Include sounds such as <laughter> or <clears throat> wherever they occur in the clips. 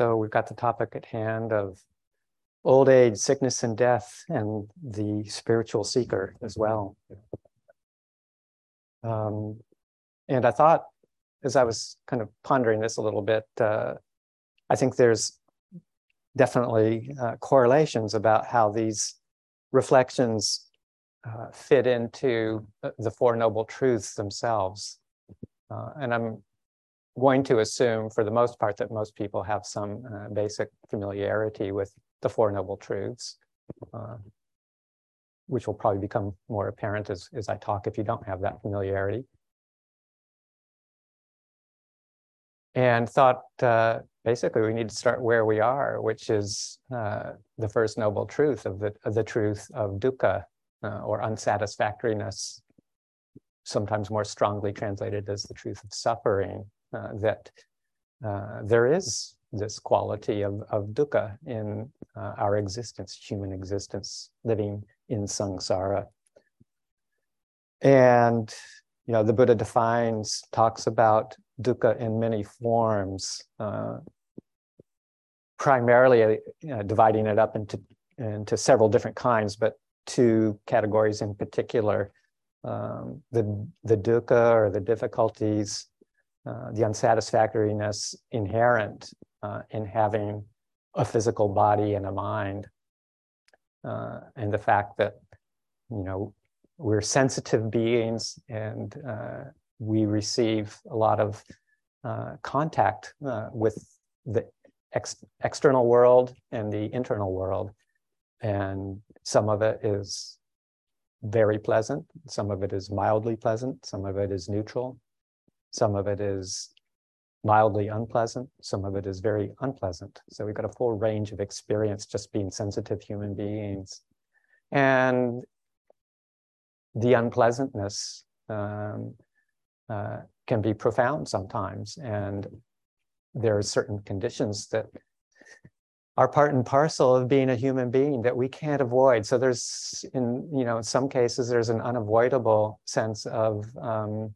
So we've got the topic at hand of old age, sickness, and death, and the spiritual seeker as well. Um, and I thought, as I was kind of pondering this a little bit, uh, I think there's definitely uh, correlations about how these reflections uh, fit into the Four Noble Truths themselves. Uh, and I'm going to assume, for the most part, that most people have some uh, basic familiarity with the Four Noble Truths, uh, which will probably become more apparent as, as I talk if you don't have that familiarity. And thought uh, basically we need to start where we are, which is uh, the first noble truth of the, of the truth of dukkha uh, or unsatisfactoriness, sometimes more strongly translated as the truth of suffering uh, that uh, there is this quality of, of dukkha in uh, our existence, human existence, living in samsara. And, you know, the Buddha defines, talks about dukkha in many forms, uh, primarily uh, dividing it up into, into several different kinds, but two categories in particular. Um, the, the dukkha or the difficulties uh, the unsatisfactoriness inherent uh, in having a physical body and a mind, uh, and the fact that you know we're sensitive beings and uh, we receive a lot of uh, contact with the ex- external world and the internal world, and some of it is very pleasant, some of it is mildly pleasant, some of it is neutral, some of it is mildly unpleasant. Some of it is very unpleasant. So we've got a full range of experience just being sensitive human beings. And the unpleasantness um, uh, can be profound sometimes. And there are certain conditions that are part and parcel of being a human being that we can't avoid. So there's, in you know, in some cases, there's an unavoidable sense of um,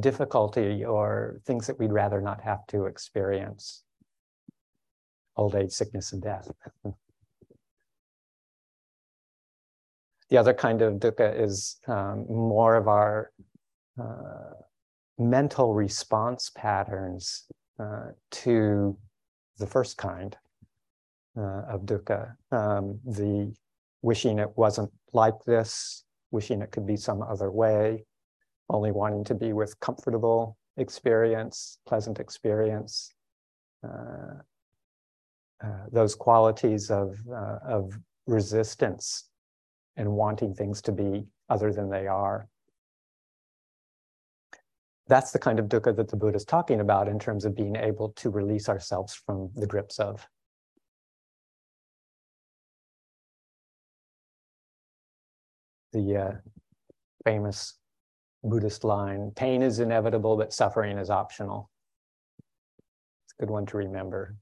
difficulty or things that we'd rather not have to experience old age, sickness, and death. <laughs> the other kind of dukkha is um, more of our uh, mental response patterns uh, to the first kind uh, of dukkha, um, the wishing it wasn't like this, wishing it could be some other way, only wanting to be with comfortable experience, pleasant experience, uh, uh, those qualities of, uh, of resistance and wanting things to be other than they are. That's the kind of dukkha that the Buddha is talking about in terms of being able to release ourselves from the grips of. The uh, famous Buddhist line pain is inevitable, but suffering is optional. It's a good one to remember.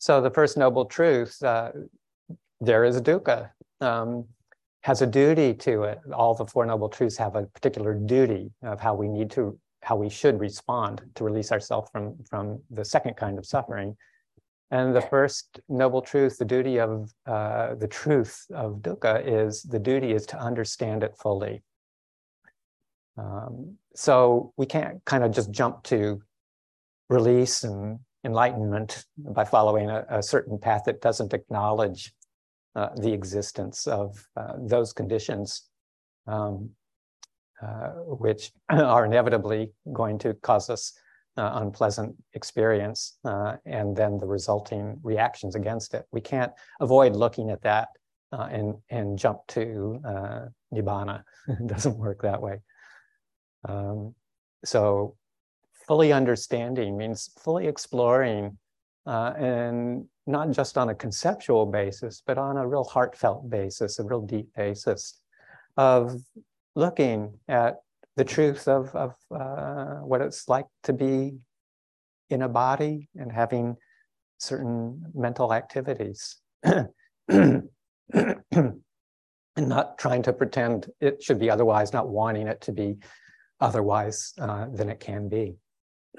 So, the first noble truth uh, there is dukkha, um, has a duty to it. All the Four Noble Truths have a particular duty of how we need to, how we should respond to release ourselves from, from the second kind of suffering. And the first noble truth, the duty of uh, the truth of dukkha is the duty is to understand it fully. Um, so we can't kind of just jump to release and enlightenment by following a, a certain path that doesn't acknowledge uh, the existence of uh, those conditions, um, uh, which <clears throat> are inevitably going to cause us uh, unpleasant experience uh, and then the resulting reactions against it. We can't avoid looking at that uh, and, and jump to uh, Nibbana. <laughs> it doesn't work that way. Um, so fully understanding means fully exploring uh, and not just on a conceptual basis, but on a real heartfelt basis, a real deep basis of looking at the truth of, of uh, what it's like to be in a body and having certain mental activities. <clears throat> and not trying to pretend it should be otherwise, not wanting it to be otherwise uh, than it can be. <clears throat>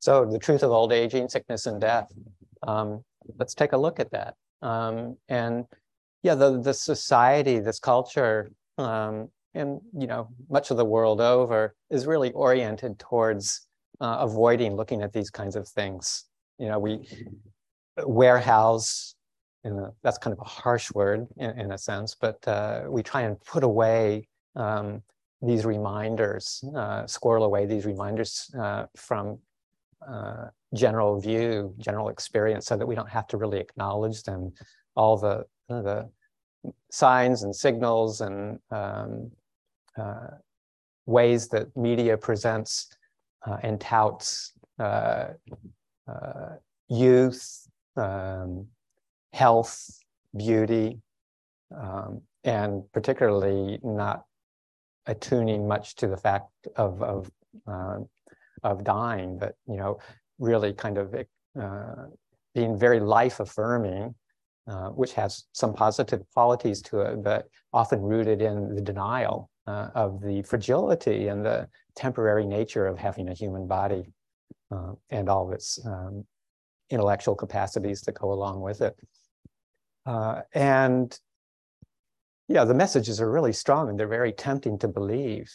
so the truth of old aging, sickness, and death. Um, let's take a look at that. Um, and yeah, the the society, this culture, um, and you know, much of the world over is really oriented towards uh, avoiding looking at these kinds of things. You know, we warehouse, a, that's kind of a harsh word in, in a sense, but uh, we try and put away um, these reminders, uh, squirrel away these reminders uh, from uh, general view, general experience, so that we don't have to really acknowledge them. All the the signs and signals and um, uh, ways that media presents uh, and touts uh, uh, youth, um, health, beauty, um, and particularly not attuning much to the fact of of uh, of dying, but you know, really kind of uh, being very life affirming, uh, which has some positive qualities to it, but often rooted in the denial uh, of the fragility and the temporary nature of having a human body uh, and all of its um, intellectual capacities that go along with it. Uh, and yeah, the messages are really strong and they're very tempting to believe.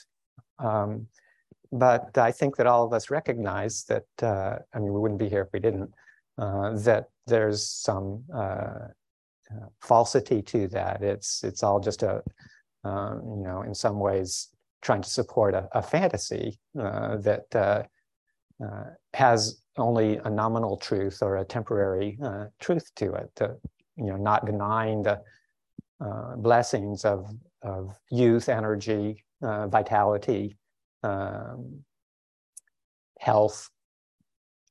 Um, but I think that all of us recognize that, uh, I mean, we wouldn't be here if we didn't, uh, that there's some uh, uh, falsity to that. It's, it's all just a, um, you know, in some ways trying to support a, a fantasy uh, that uh, has only a nominal truth or a temporary truth to it, you know, not denying the blessings of, of youth, energy, vitality, um, health,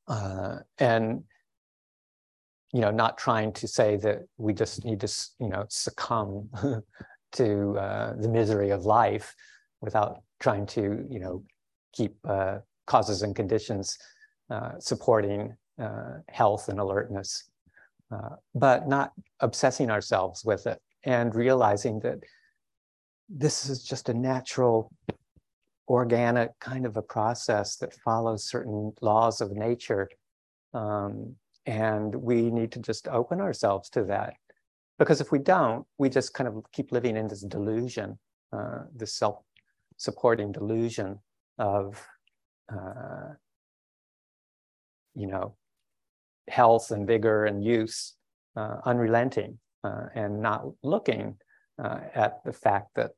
uh, and you know, not trying to say that we just need to, you know, succumb <laughs> to uh, the misery of life without trying to, you know, keep uh, causes and conditions uh, supporting uh, health and alertness, uh, but not obsessing ourselves with it and realizing that this is just a natural organic kind of a process that follows certain laws of nature. Um, and we need to just open ourselves to that. Because if we don't, we just kind of keep living in this delusion, uh, this self supporting delusion of, uh, you know, health and vigor and use, uh, unrelenting, uh, and not looking uh, at the fact that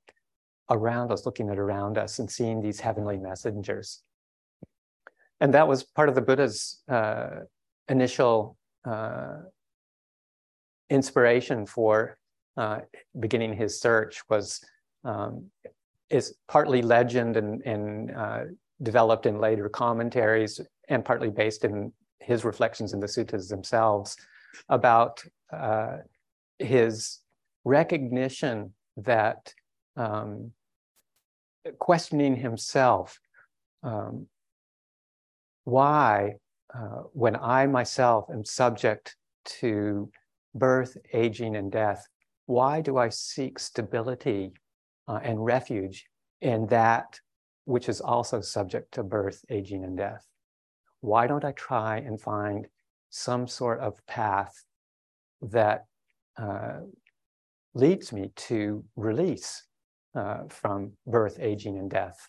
around us, looking at around us and seeing these heavenly messengers. And that was part of the Buddha's uh, initial uh, inspiration for uh, beginning his search was um, is partly legend and, and uh, developed in later commentaries and partly based in his reflections in the suttas themselves about uh, his recognition that um, questioning himself um, why, uh, when I myself am subject to birth, aging, and death, why do I seek stability uh, and refuge in that which is also subject to birth, aging, and death? Why don't I try and find some sort of path that uh, leads me to release uh, from birth, aging, and death,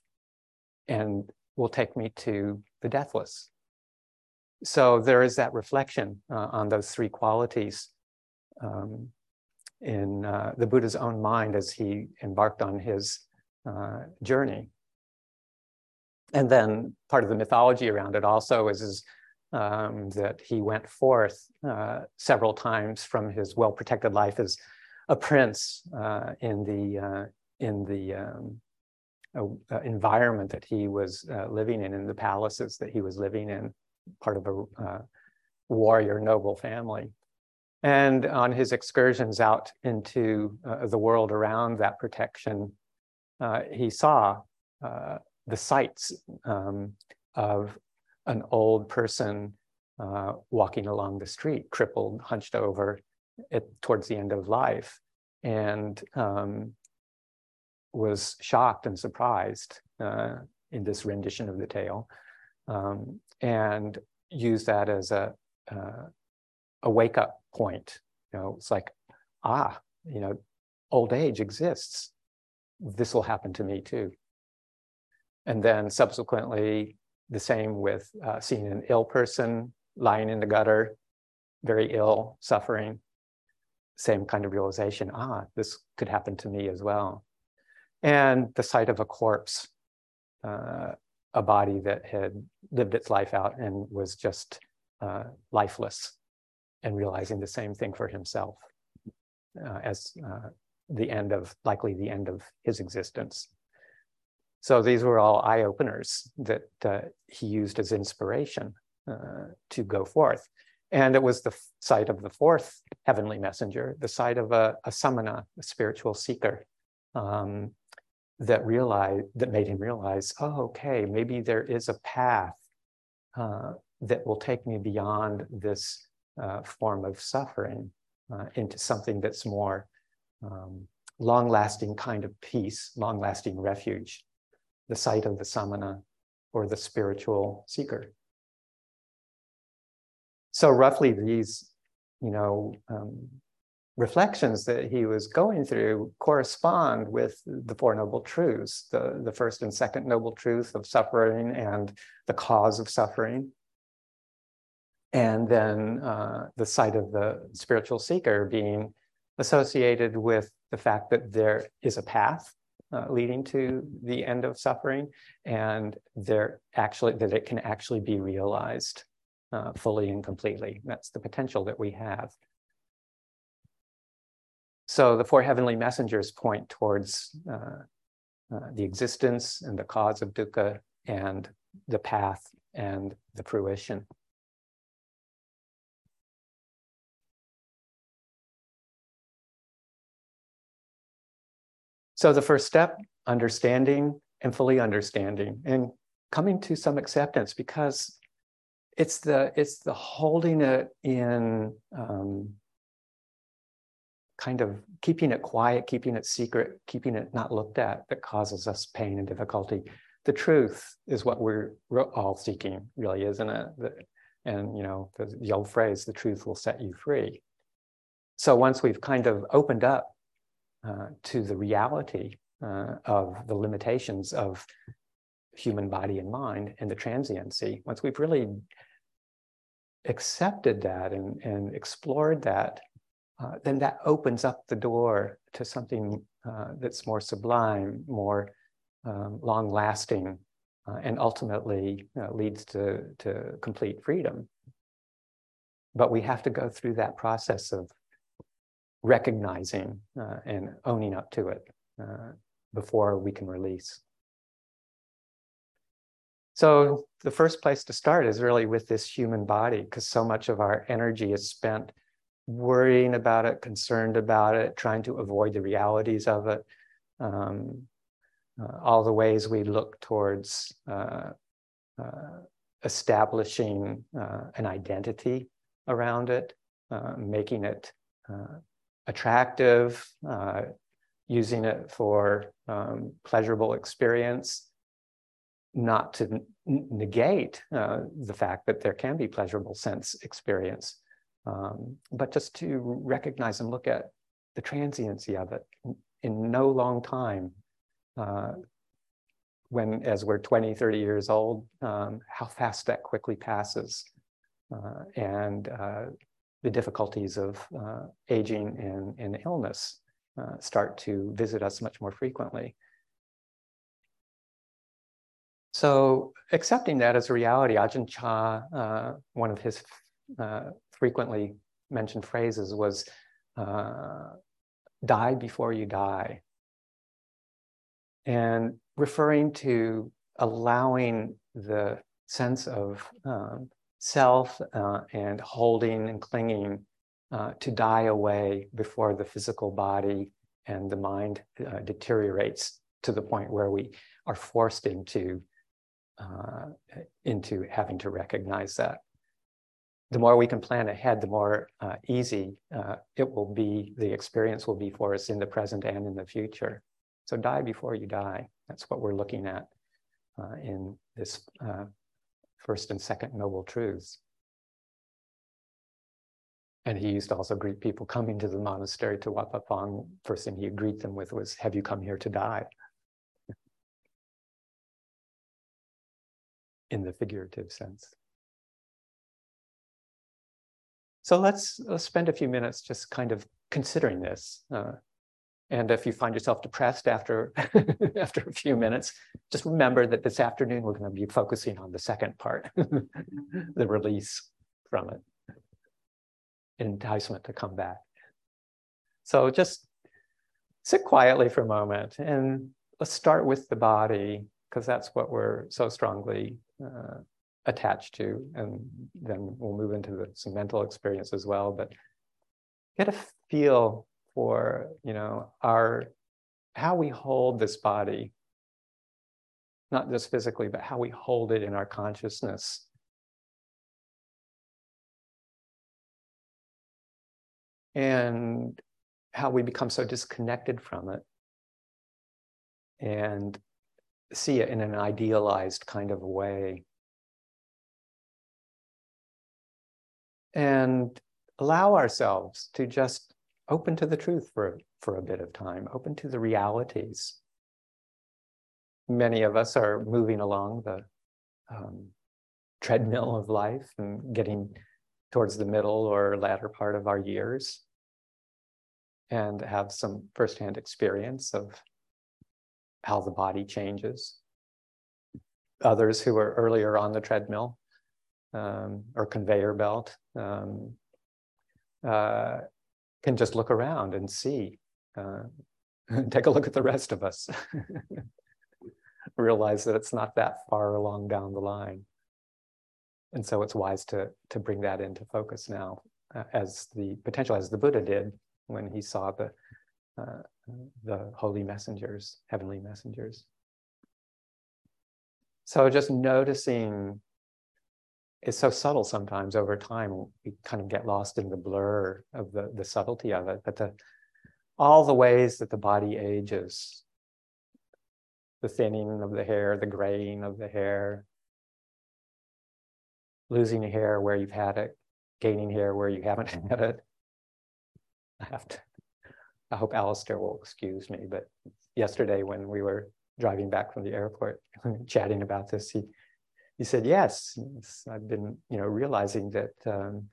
and will take me to the deathless. So there is that reflection uh, on those three qualities um, in uh, the Buddha's own mind as he embarked on his uh, journey. And then part of the mythology around it also is, is um, that he went forth uh, several times from his well-protected life as a prince uh, in the in the um, uh, environment that he was uh, living in, in the palaces that he was living in, part of a uh, warrior noble family. And on his excursions out into uh, the world around that protection, uh, he saw uh, the sights um, of an old person walking along the street, crippled, hunched over, at, towards the end of life and um, was shocked and surprised uh, in this rendition of the tale um, and used that as a, uh, a wake up point. You know, it's like, ah, you know, old age exists. This will happen to me too. And then subsequently, the same with uh, seeing an ill person lying in the gutter, very ill, suffering. Same kind of realization ah, this could happen to me as well. And the sight of a corpse, uh, a body that had lived its life out and was just uh, lifeless, and realizing the same thing for himself uh, as uh, the end of, likely the end of his existence. So these were all eye openers that uh, he used as inspiration uh, to go forth. And it was the sight of the fourth heavenly messenger, the sight of a, a samana, a spiritual seeker, um, that realized that made him realize, oh, okay, maybe there is a path uh, that will take me beyond this uh, form of suffering uh, into something that's more um, long-lasting kind of peace, long-lasting refuge the sight of the samana or the spiritual seeker. So roughly these, you know, um, reflections that he was going through correspond with the Four Noble Truths, the, the first and second noble truth of suffering and the cause of suffering. And then uh, the sight of the spiritual seeker being associated with the fact that there is a path uh, leading to the end of suffering, and there actually that it can actually be realized uh, fully and completely. That's the potential that we have. So the four heavenly messengers point towards uh, uh the existence and the cause of dukkha and the path and the fruition. So the first step, understanding and fully understanding and coming to some acceptance because it's the it's the holding it in um, kind of keeping it quiet, keeping it secret, keeping it not looked at that causes us pain and difficulty. The truth is what we're, all seeking, really, isn't it? And you know, the, old phrase, "The truth will set you free." So once we've kind of opened up uh, to the reality uh, of the limitations of human body and mind and the transiency, once we've really accepted that and, and explored that, uh, then that opens up the door to something uh, that's more sublime, more um, long lasting, uh, and ultimately uh, leads to, to complete freedom. But we have to go through that process of recognizing uh, and owning up to it uh, before we can release. So the first place to start is really with this human body, because so much of our energy is spent worrying about it, concerned about it, trying to avoid the realities of it. Um, uh, all the ways we look towards uh, uh, establishing uh, an identity around it, making it attractive, uh, using it for um, pleasurable experience, not to negate uh, the fact that there can be pleasurable sense experience, um, but just to recognize and look at the transiency of it. In, no long time, uh, when as we're 20, 30 years old, um, how fast that quickly passes. Uh, and uh, the difficulties of uh, aging and, and illness uh, start to visit us much more frequently. So accepting that as a reality, Ajahn Chah, uh, one of his uh, frequently mentioned phrases was, uh, die before you die. And referring to allowing the sense of um, self uh, and holding and clinging uh, to die away before the physical body and the mind uh, deteriorates to the point where we are forced into uh, into having to recognize that. The more we can plan ahead, the more uh, easy uh, it will be, the experience will be for us in the present and in the future. So die before you die. That's what we're looking at uh, in this uh, first and second noble truths. And he used to also greet people coming to the monastery to Wat Pong. First thing he'd greet them with was, Have you come here to die? in the figurative sense. So let's, let's spend a few minutes just kind of considering this. Uh, and if you find yourself depressed after, <laughs> after a few minutes, just remember that this afternoon we're going to be focusing on the second part, <laughs> the release from it, enticement to come back. So just sit quietly for a moment and let's start with the body because that's what we're so strongly uh, attached to, and then we'll move into the, some mental experience as well. But get a feel for you know our how we hold this body, not just physically, but how we hold it in our consciousness. And how we become so disconnected from it and see it in an idealized kind of way. And allow ourselves to just open to the truth for, for a bit of time, open to the realities. Many of us are moving along the um, treadmill of life and getting towards the middle or latter part of our years and have some firsthand experience of how the body changes. Others who are earlier on the treadmill um, or conveyor belt um, uh, can just look around and see. Uh, <laughs> take a look at the rest of us. <laughs> Realize that it's not that far along down the line. And so it's wise to, to bring that into focus now uh, as the potential, as the Buddha did when he saw the uh, the holy messengers, heavenly messengers. So just noticing is so subtle sometimes over time. We kind of get lost in the blur of the, the subtlety of it, but the, all the ways that the body ages, the thinning of the hair, the graying of the hair, losing hair where you've had it, gaining hair where you haven't <laughs> had it. I have to I hope Alistair will excuse me, but yesterday when we were driving back from the airport, <laughs> chatting about this, he he said, "Yes, I've been, you know, realizing that um,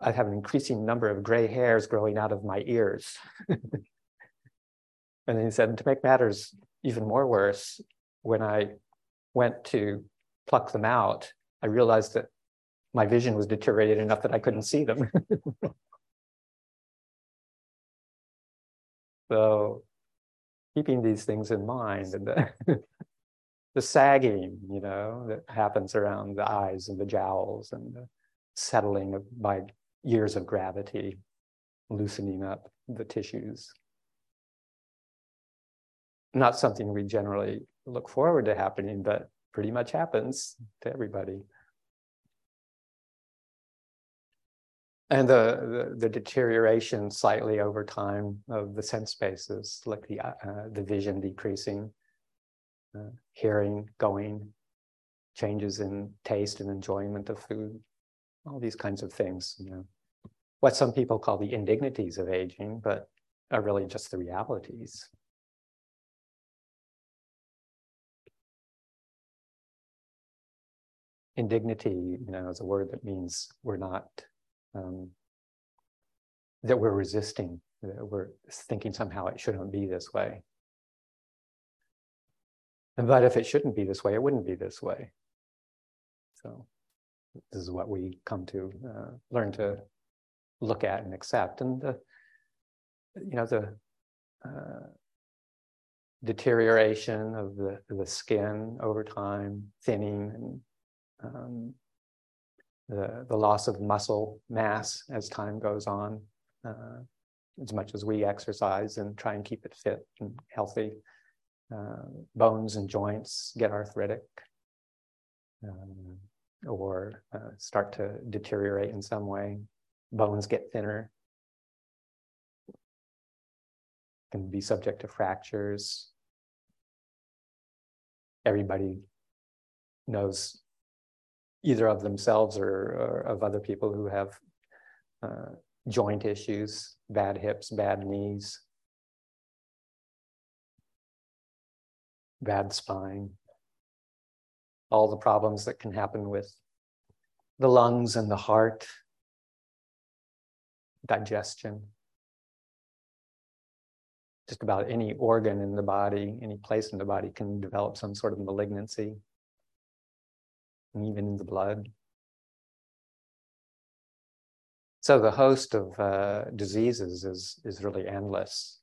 I have an increasing number of gray hairs growing out of my ears." <laughs> and then he said, "To make matters even more worse, when I went to pluck them out, I realized that my vision was deteriorated enough that I couldn't see them." <laughs> So keeping these things in mind and the, sagging, you know, that happens around the eyes and the jowls and the settling of, by years of gravity, loosening up the tissues. Not something we generally look forward to happening, but pretty much happens to everybody. and the, the, the deterioration slightly over time of the sense spaces, like the uh, the vision decreasing, uh, hearing going, changes in taste and enjoyment of food, all these kinds of things. You know, what some people call the indignities of aging, but are really just the realities. Indignity, you know, is a word that means we're not um, that we're resisting, that we're thinking somehow it shouldn't be this way. But if it shouldn't be this way, it wouldn't be this way. So this is what we come to uh, learn to look at and accept. And the, you know, the uh, deterioration of the, the skin over time, thinning and um, the, the loss of muscle mass as time goes on, uh, as much as we exercise and try and keep it fit and healthy. Uh, bones and joints get arthritic. Um, or uh, start to deteriorate in some way. Bones get thinner, can be subject to fractures. Everybody knows either of themselves or, or of other people who have uh, joint issues, bad hips, bad knees, bad spine, all the problems that can happen with the lungs and the heart, digestion. Just about any organ in the body, any place in the body can develop some sort of malignancy, and even in the blood. So the host of uh, diseases is, is really endless.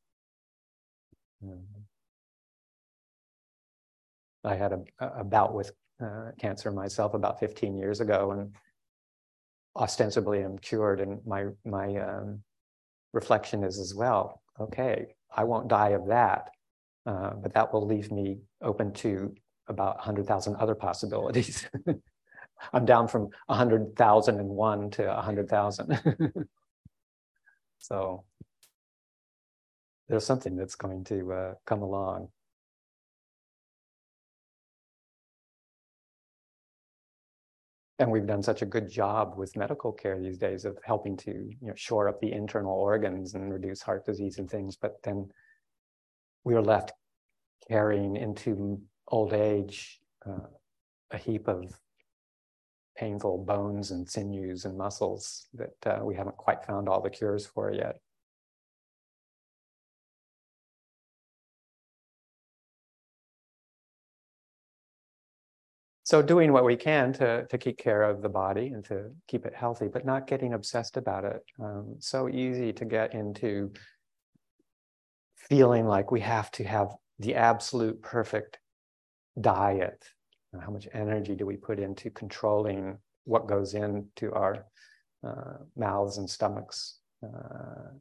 Mm-hmm. I had a, a bout with uh, cancer myself about 15 years ago, and ostensibly I'm cured. And my my um, reflection is as well. Okay, I won't die of that, uh, but that will leave me open to about 100,000 other possibilities. <laughs> I'm down from 100,001 to 100,000. <laughs> so there's something that's going to uh, come along. And we've done such a good job with medical care these days of helping to you know shore up the internal organs and reduce heart disease and things but then we are left carrying into old age uh, a heap of painful bones and sinews and muscles that uh, we haven't quite found all the cures for yet so doing what we can to, to keep care of the body and to keep it healthy but not getting obsessed about it. Um, so easy to get into feeling like we have to have the absolute perfect diet. How much energy do we put into controlling what goes into our uh, mouths and stomachs? Uh,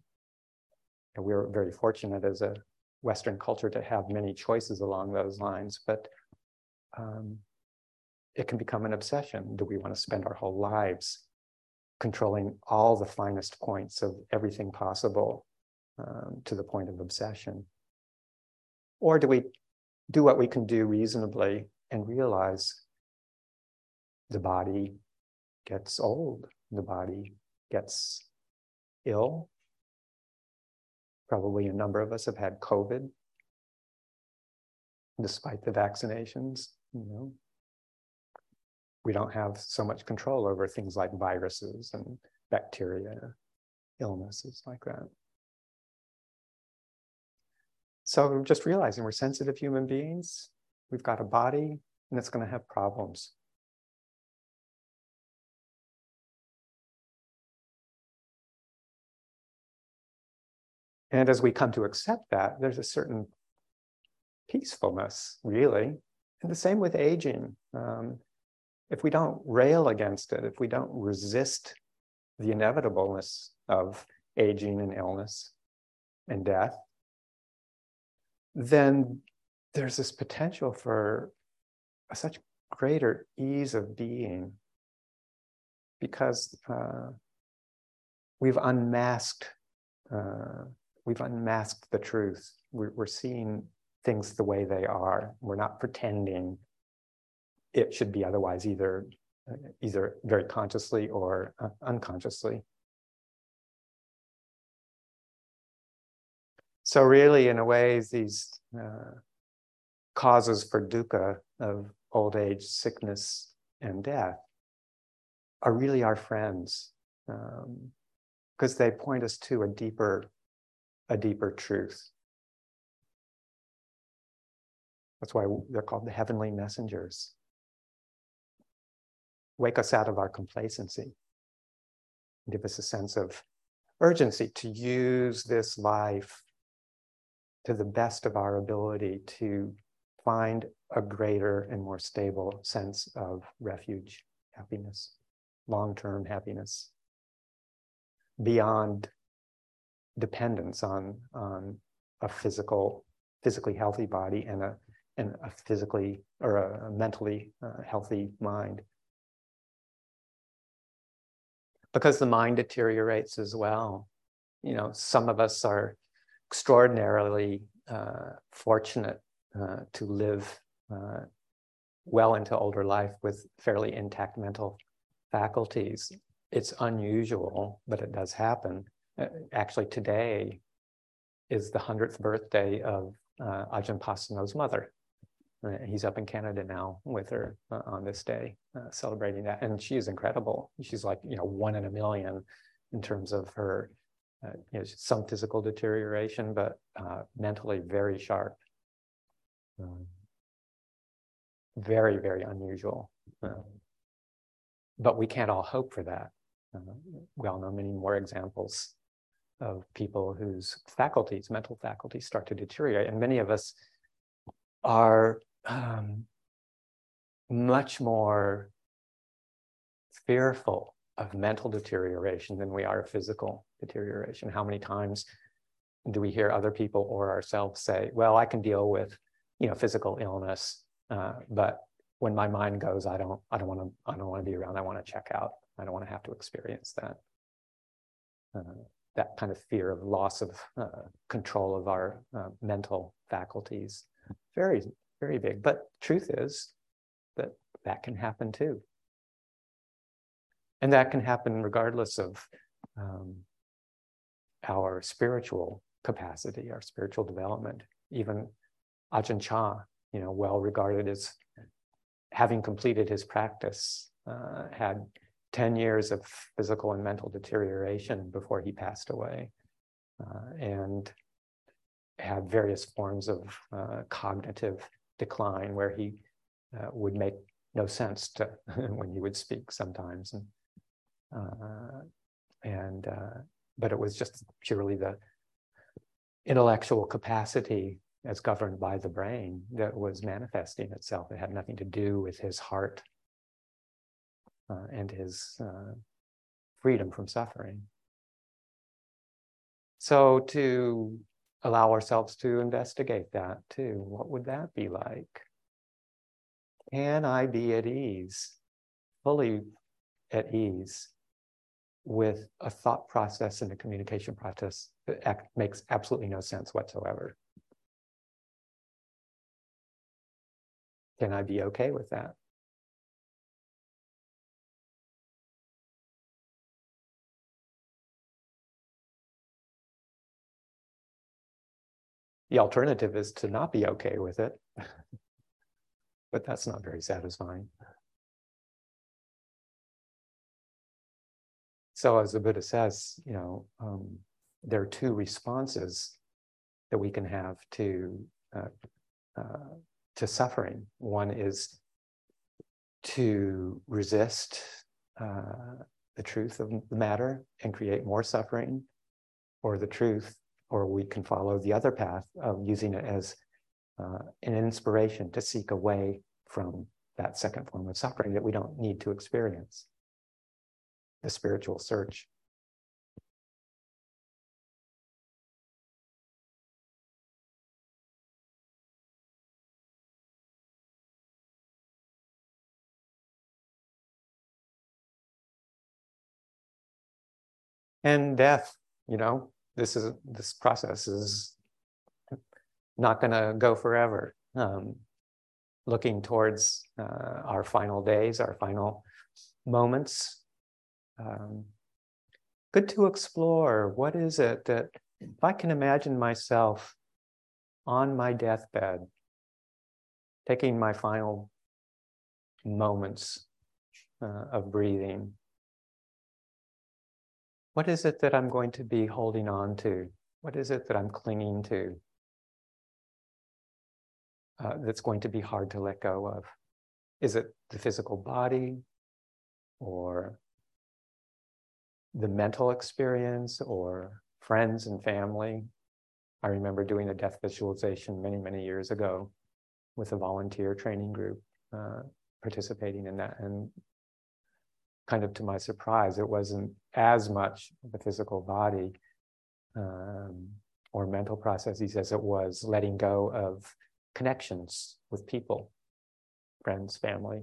and we're very fortunate as a western culture to have many choices along those lines but um, it can become an obsession. Do we want to spend our whole lives controlling all the finest points of everything possible um, to the point of obsession? Or do we do what we can do reasonably and realize the body gets old, the body gets ill? Probably a number of us have had COVID despite the vaccinations, you know we don't have so much control over things like viruses and bacteria, illnesses like that. So just realizing we're sensitive human beings, we've got a body, and it's going to have problems. And as we come to accept that, there's a certain peacefulness, really. And the same with aging. Um, if we don't rail against it, if we don't resist the inevitableness of aging and illness and death, then there's this potential for such greater ease of being because uh, we've unmasked uh, we've unmasked the truth. We're, we're seeing things the way they are. We're not pretending it should be otherwise either uh, either very consciously or uh, unconsciously. So really, in a way, these uh, causes for dukkha of old age, sickness, and death are really our friends because um, they point us to a deeper, a deeper truth. That's why they're called the heavenly messengers wake us out of our complacency, give us a sense of urgency to use this life to the best of our ability to find a greater and more stable sense of refuge, happiness, long term happiness, beyond dependence on, on a physical, physically healthy body and a, and a physically or a mentally uh, healthy mind because the mind deteriorates as well. You know, some of us are extraordinarily uh, fortunate uh, to live uh, well into older life with fairly intact mental faculties. It's unusual, but it does happen. Uh, actually, today is the 100th birthday of uh, Ajahn Pasanno's mother. Uh, he's up in Canada now with her uh, on this day, uh, celebrating that. And she is incredible. She's like, you know, one in a million in terms of her, uh, you know, some physical deterioration, but uh, mentally very sharp. Um, very, very unusual. Um, but we can't all hope for that. Uh, we all know many more examples of people whose faculties, mental faculties, start to deteriorate. And many of us are um, much more fearful of mental deterioration than we are of physical deterioration. How many times do we hear other people or ourselves say, well, I can deal with, you know, physical illness, uh, but when my mind goes, I don't, I don't want to, I don't want to be around. I want to check out. I don't want to have to experience that. Uh, that kind of fear of loss of uh, control of our uh, mental faculties. Very, very big. But truth is that that can happen too. And that can happen regardless of um, our spiritual capacity, our spiritual development. Even Ajahn Chah, you know, well regarded as having completed his practice, uh, had 10 years of physical and mental deterioration before he passed away uh, and had various forms of uh, cognitive decline where he uh, would make no sense to <laughs> when he would speak sometimes and uh, and uh, but it was just purely the intellectual capacity as governed by the brain that was manifesting itself it had nothing to do with his heart uh, and his uh, freedom from suffering. So, to allow ourselves to investigate that too, what would that be like? Can I be at ease, fully at ease, with a thought process and a communication process that makes absolutely no sense whatsoever? Can I be okay with that? The alternative is to not be okay with it, <laughs> but that's not very satisfying. So, as the Buddha says, you know, um, there are two responses that we can have to uh, uh, to suffering. One is to resist uh, the truth of the matter and create more suffering, or the truth or we can follow the other path of using it as uh, an inspiration to seek away from that second form of suffering that we don't need to experience the spiritual search. And death, you know, this is this process is not going to go forever. Um, looking towards uh, our final days, our final moments. Um, good to explore what is it that if I can imagine myself on my deathbed, taking my final moments uh, of breathing, what is it that I'm going to be holding on to? What is it that I'm clinging to uh, that's going to be hard to let go of? Is it the physical body or the mental experience or friends and family? I remember doing a death visualization many, many years ago with a volunteer training group, uh, participating in that. And kind of to my surprise, it wasn't as much the physical body um, or mental processes as it was letting go of connections with people, friends, family.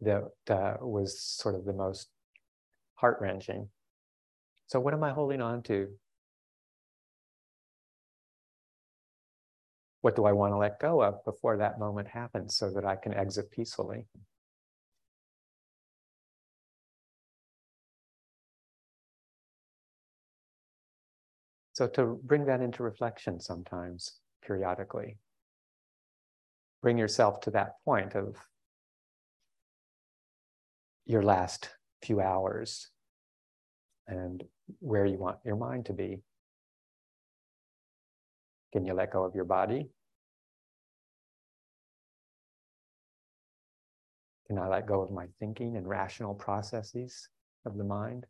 That uh, was sort of the most heart wrenching. So, what am I holding on to? What do I want to let go of before that moment happens so that I can exit peacefully? So, to bring that into reflection sometimes, periodically, bring yourself to that point of your last few hours and where you want your mind to be. Can you let go of your body? Can I let go of my thinking and rational processes of the mind?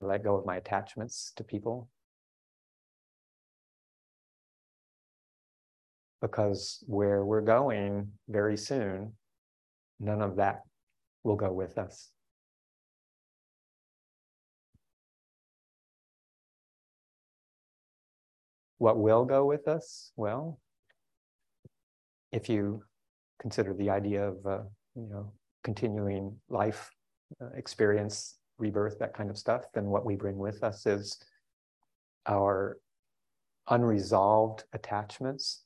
Let go of my attachments to people? Because where we're going very soon, none of that will go with us. What will go with us? Well, if you consider the idea of uh, you know continuing life uh, experience, rebirth, that kind of stuff, then what we bring with us is our unresolved attachments,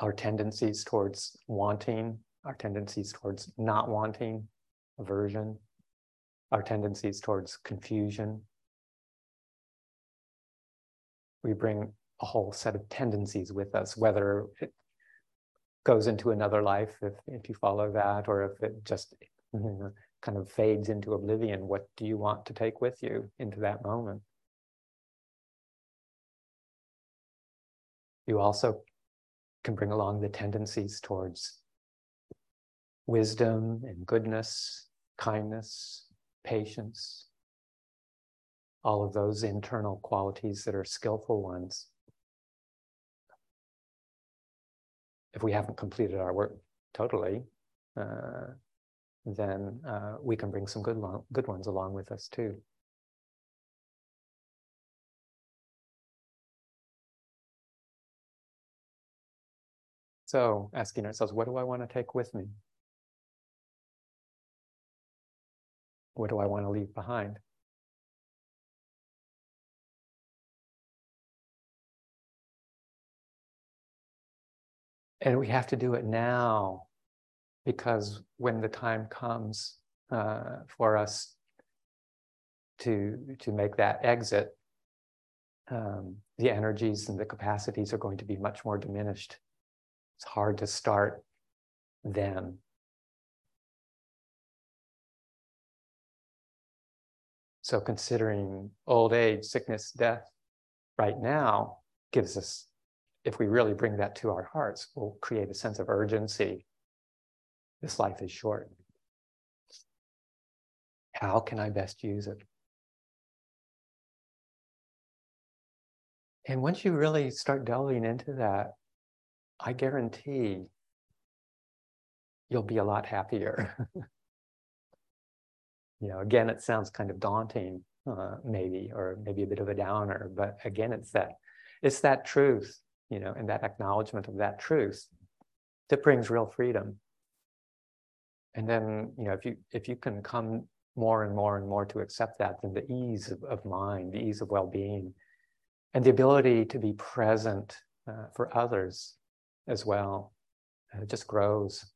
our tendencies towards wanting, our tendencies towards not wanting, aversion, our tendencies towards confusion. We bring a whole set of tendencies with us, whether it goes into another life if, if you follow that, or if it just you know, kind of fades into oblivion. What do you want to take with you into that moment? You also can bring along the tendencies towards wisdom and goodness, kindness, patience, all of those internal qualities that are skillful ones. If we haven't completed our work totally, uh, then uh, we can bring some good, good ones along with us too. So, asking ourselves, what do I want to take with me? What do I want to leave behind? And we have to do it now because when the time comes uh, for us to, to make that exit, um, the energies and the capacities are going to be much more diminished. It's hard to start then. So, considering old age, sickness, death right now gives us, if we really bring that to our hearts, will create a sense of urgency this life is short. How can I best use it? And once you really start delving into that, I guarantee you'll be a lot happier. <laughs> you know, again, it sounds kind of daunting, uh, maybe, or maybe a bit of a downer, but again, it's that, it's that truth, you know, and that acknowledgement of that truth that brings real freedom and then you know if you if you can come more and more and more to accept that then the ease of, of mind the ease of well-being and the ability to be present uh, for others as well uh, just grows.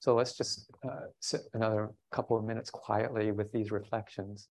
So let's just uh, sit another couple of minutes quietly with these reflections